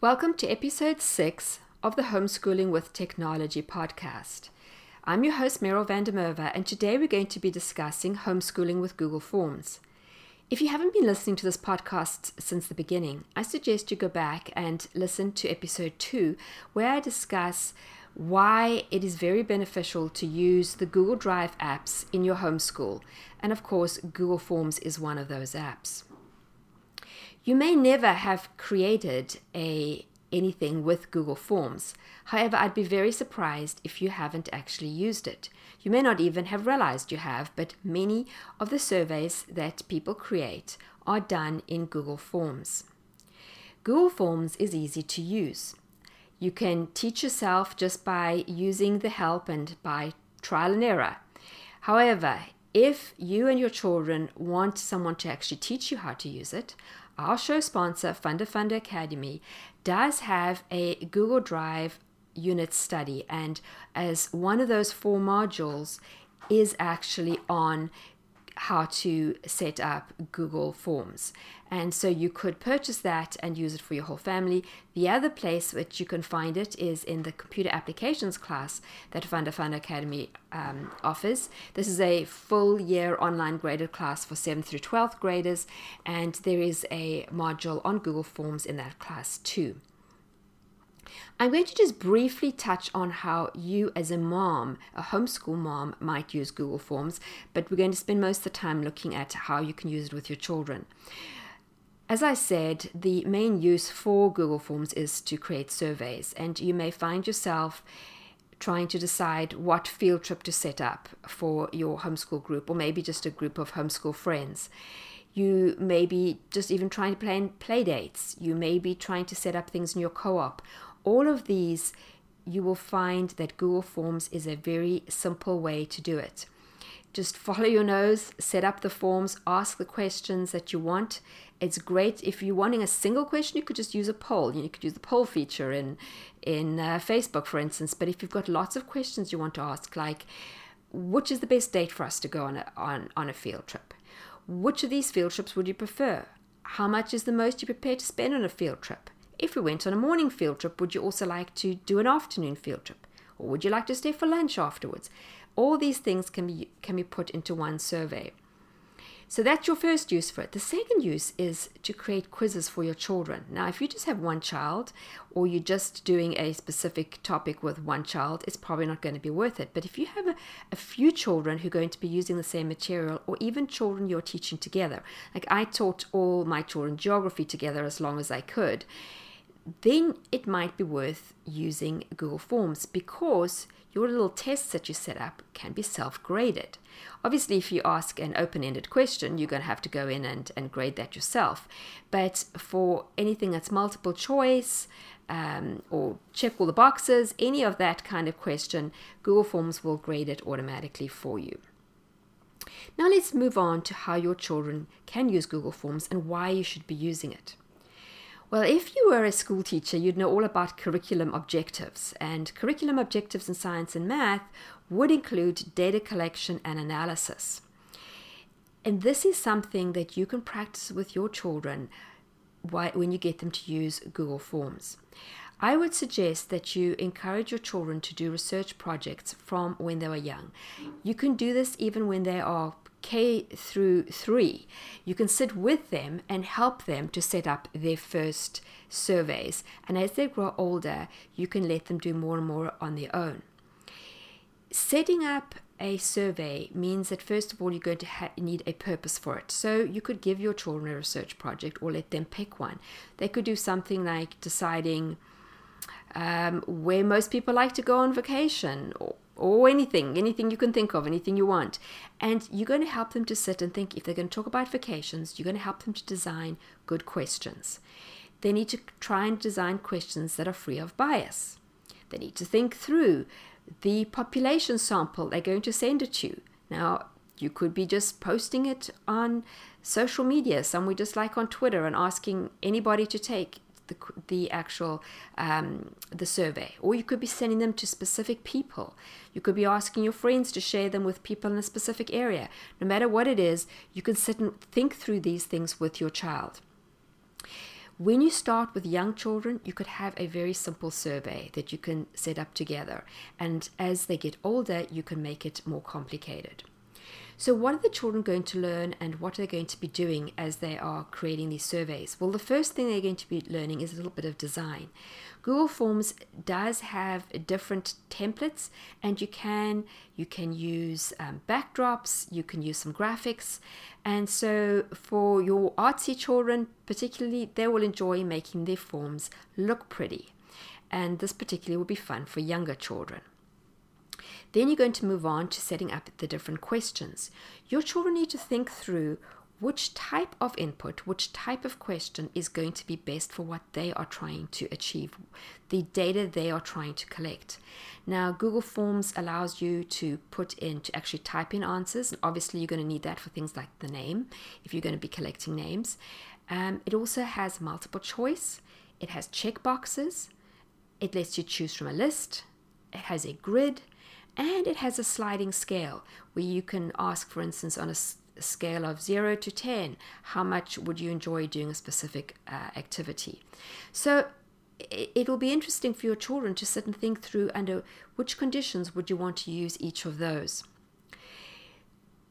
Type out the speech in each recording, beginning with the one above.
Welcome to episode 6 of the Homeschooling with Technology podcast. I'm your host, Meryl van der Merwe, and today we're going to be discussing homeschooling with Google Forms. If you haven't been listening to this podcast since the beginning, I suggest you go back and listen to episode 2, where I discuss why it is very beneficial to use the Google Drive apps in your homeschool. And of course, Google Forms is one of those apps. You may never have created a anything with Google Forms. However, I'd be very surprised if you haven't actually used it. You may not even have realized you have, but many of the surveys that people create are done in Google Forms. Google Forms is easy to use. You can teach yourself just by using the help and by trial and error. However, if you and your children want someone to actually teach you how to use it, our show sponsor, FundaFunda Academy, does have a Google Drive unit study, and as one of those four modules is actually on how to set up Google Forms. And so you could purchase that and use it for your whole family. The other place which you can find it is in the computer applications class that FundaFunda Academy um, offers. This is a full year online graded class for 7th through 12th graders, and there is a module on Google Forms in that class too. I'm going to just briefly touch on how you, as a mom, a homeschool mom, might use Google Forms, but we're going to spend most of the time looking at how you can use it with your children. As I said, the main use for Google Forms is to create surveys, and you may find yourself trying to decide what field trip to set up for your homeschool group, or maybe just a group of homeschool friends. You may be just even trying to plan play dates. You may be trying to set up things in your co op, all of these, you will find that Google Forms is a very simple way to do it. Just follow your nose, set up the forms, ask the questions that you want. It's great if you're wanting a single question, you could just use a poll. You could use the poll feature in in uh, Facebook, for instance. But if you've got lots of questions you want to ask, like which is the best date for us to go on a, on, on a field trip? Which of these field trips would you prefer? How much is the most you're prepared to spend on a field trip? If we went on a morning field trip, would you also like to do an afternoon field trip? Or would you like to stay for lunch afterwards? All these things can be, can be put into one survey. So that's your first use for it. The second use is to create quizzes for your children. Now, if you just have one child or you're just doing a specific topic with one child, it's probably not going to be worth it. But if you have a, a few children who are going to be using the same material or even children you're teaching together, like I taught all my children geography together as long as I could then it might be worth using Google Forms because your little tests that you set up can be self graded. Obviously, if you ask an open ended question, you're going to have to go in and, and grade that yourself. But for anything that's multiple choice um, or check all the boxes, any of that kind of question, Google Forms will grade it automatically for you. Now, let's move on to how your children can use Google Forms and why you should be using it. Well, if you were a school teacher, you'd know all about curriculum objectives. And curriculum objectives in science and math would include data collection and analysis. And this is something that you can practice with your children when you get them to use Google Forms. I would suggest that you encourage your children to do research projects from when they were young. You can do this even when they are K through 3, you can sit with them and help them to set up their first surveys. And as they grow older, you can let them do more and more on their own. Setting up a survey means that first of all you're going to ha- need a purpose for it. So you could give your children a research project or let them pick one. They could do something like deciding um, where most people like to go on vacation or or anything, anything you can think of, anything you want. And you're going to help them to sit and think if they're going to talk about vacations, you're going to help them to design good questions. they need to try and design questions that are free of bias. They need to think through the population sample they're going to send it to. Now, you could be just posting it on social media, somewhere just like on Twitter, and asking anybody to take the, the actual um, the survey or you could be sending them to specific people you could be asking your friends to share them with people in a specific area no matter what it is you can sit and think through these things with your child when you start with young children, you could have a very simple survey that you can set up together. And as they get older, you can make it more complicated. So, what are the children going to learn and what are they going to be doing as they are creating these surveys? Well, the first thing they're going to be learning is a little bit of design. Google Forms does have different templates, and you can you can use um, backdrops, you can use some graphics, and so for your artsy children, particularly, they will enjoy making their forms look pretty, and this particularly will be fun for younger children. Then you're going to move on to setting up the different questions. Your children need to think through which type of input, which type of question is going to be best for what they are trying to achieve, the data they are trying to collect. Now, Google Forms allows you to put in, to actually type in answers. And obviously, you're going to need that for things like the name, if you're going to be collecting names. Um, it also has multiple choice, it has check boxes, it lets you choose from a list, it has a grid, and it has a sliding scale where you can ask, for instance, on a scale of 0 to 10, how much would you enjoy doing a specific uh, activity? So it will be interesting for your children to sit and think through under which conditions would you want to use each of those.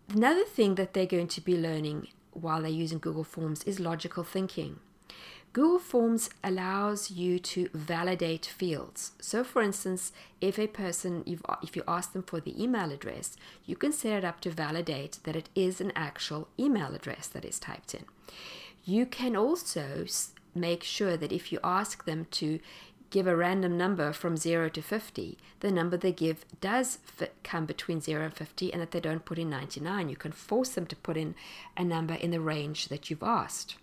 Another thing that they're going to be learning while they're using Google Forms is logical thinking. Google Forms allows you to validate fields. So, for instance, if a person, if you ask them for the email address, you can set it up to validate that it is an actual email address that is typed in. You can also make sure that if you ask them to give a random number from 0 to 50, the number they give does fit, come between 0 and 50 and that they don't put in 99. You can force them to put in a number in the range that you've asked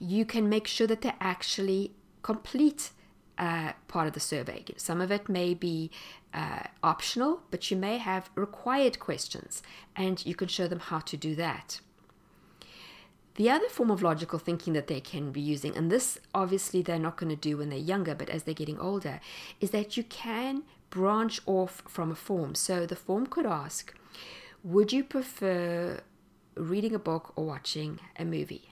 you can make sure that they actually complete uh, part of the survey. Some of it may be uh, optional, but you may have required questions, and you can show them how to do that. The other form of logical thinking that they can be using, and this obviously they're not going to do when they're younger, but as they're getting older, is that you can branch off from a form. So the form could ask, Would you prefer reading a book or watching a movie?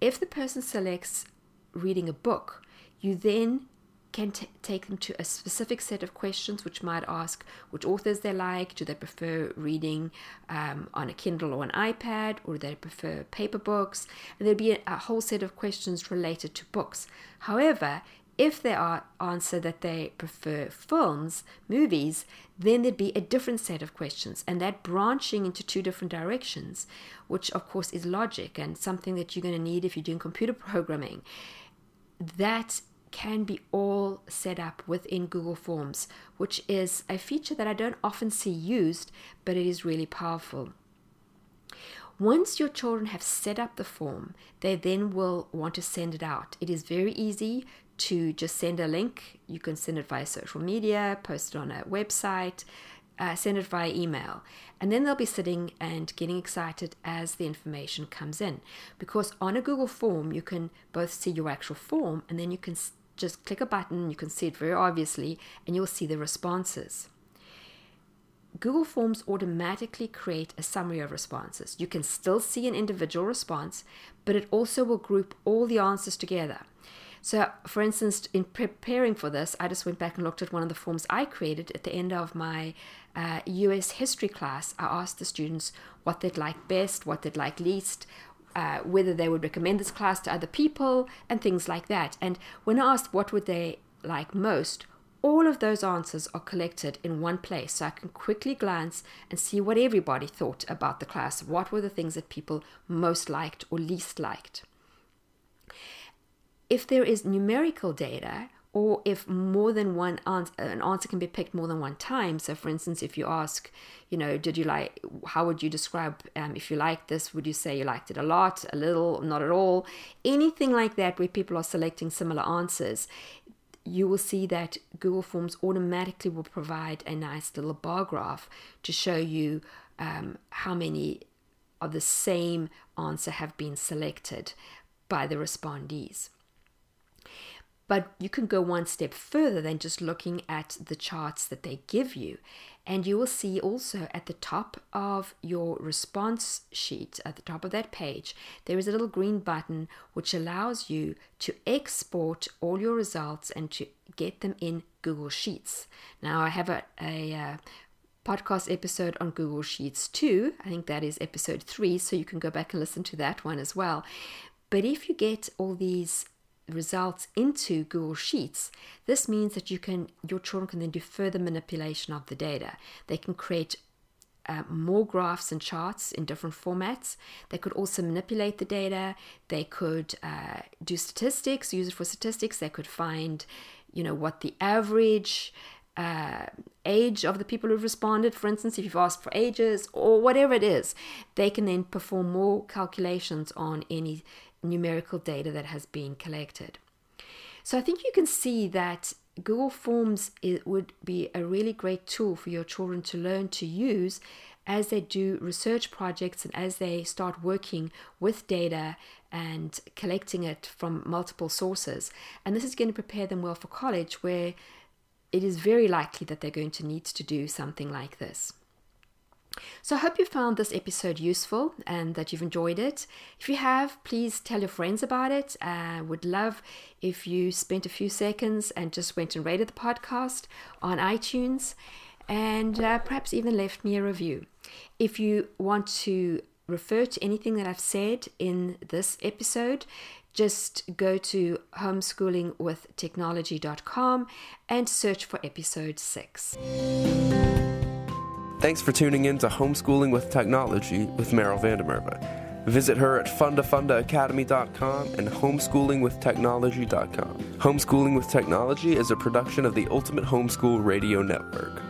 If the person selects reading a book, you then can t- take them to a specific set of questions which might ask which authors they like. Do they prefer reading um, on a kindle or an ipad or do they prefer paper books? And there'd be a, a whole set of questions related to books. However if they are answer that they prefer films, movies, then there'd be a different set of questions, and that branching into two different directions, which of course is logic and something that you're going to need if you're doing computer programming. That can be all set up within Google Forms, which is a feature that I don't often see used, but it is really powerful. Once your children have set up the form, they then will want to send it out. It is very easy to just send a link. You can send it via social media, post it on a website, uh, send it via email. And then they'll be sitting and getting excited as the information comes in. Because on a Google form, you can both see your actual form and then you can just click a button, you can see it very obviously, and you'll see the responses. Google Forms automatically create a summary of responses. You can still see an individual response, but it also will group all the answers together. So, for instance, in preparing for this, I just went back and looked at one of the forms I created at the end of my uh, US history class. I asked the students what they'd like best, what they'd like least, uh, whether they would recommend this class to other people, and things like that. And when asked what would they like most, all of those answers are collected in one place so I can quickly glance and see what everybody thought about the class. What were the things that people most liked or least liked? If there is numerical data, or if more than one answer, an answer can be picked more than one time. So, for instance, if you ask, you know, did you like, how would you describe um, if you liked this? Would you say you liked it a lot, a little, not at all? Anything like that where people are selecting similar answers, you will see that Google Forms automatically will provide a nice little bar graph to show you um, how many of the same answer have been selected by the respondees. But you can go one step further than just looking at the charts that they give you. And you will see also at the top of your response sheet, at the top of that page, there is a little green button which allows you to export all your results and to get them in Google Sheets. Now, I have a, a, uh, podcast episode on Google Sheets too. I think that is episode three, so you can go back and listen to that one as well. But if you get all these results into Google Sheets, this means that you can your children can then do further manipulation of the data. They can create uh, more graphs and charts in different formats. They could also manipulate the data. They could uh, do statistics, use it for statistics. They could find, you know, what the average uh, age of the people who've responded. For instance, if you've asked for ages or whatever it is, they can then perform more calculations on any numerical data that has been collected. So I think you can see that Google Forms it would be a really great tool for your children to learn to use as they do research projects and as they start working with data and collecting it from multiple sources. And this is going to prepare them well for college, where it is very likely that they're going to need to do something like this. So I hope you found this episode useful and that you've enjoyed it. If you have, please tell your friends about it. I uh, would love if you spent a few seconds and just went and rated the podcast on iTunes and uh, perhaps even left me a review. If you want to refer to anything that I've said in this episode, just go to homeschoolingwithtechnology.com and search for episode 6. Thanks for tuning in to Homeschooling with Technology with Meryl van der Merwe. Visit her at fundafundaacademy.com and homeschoolingwithtechnology.com. Homeschooling with Technology is a production of the Ultimate Homeschool Radio Network.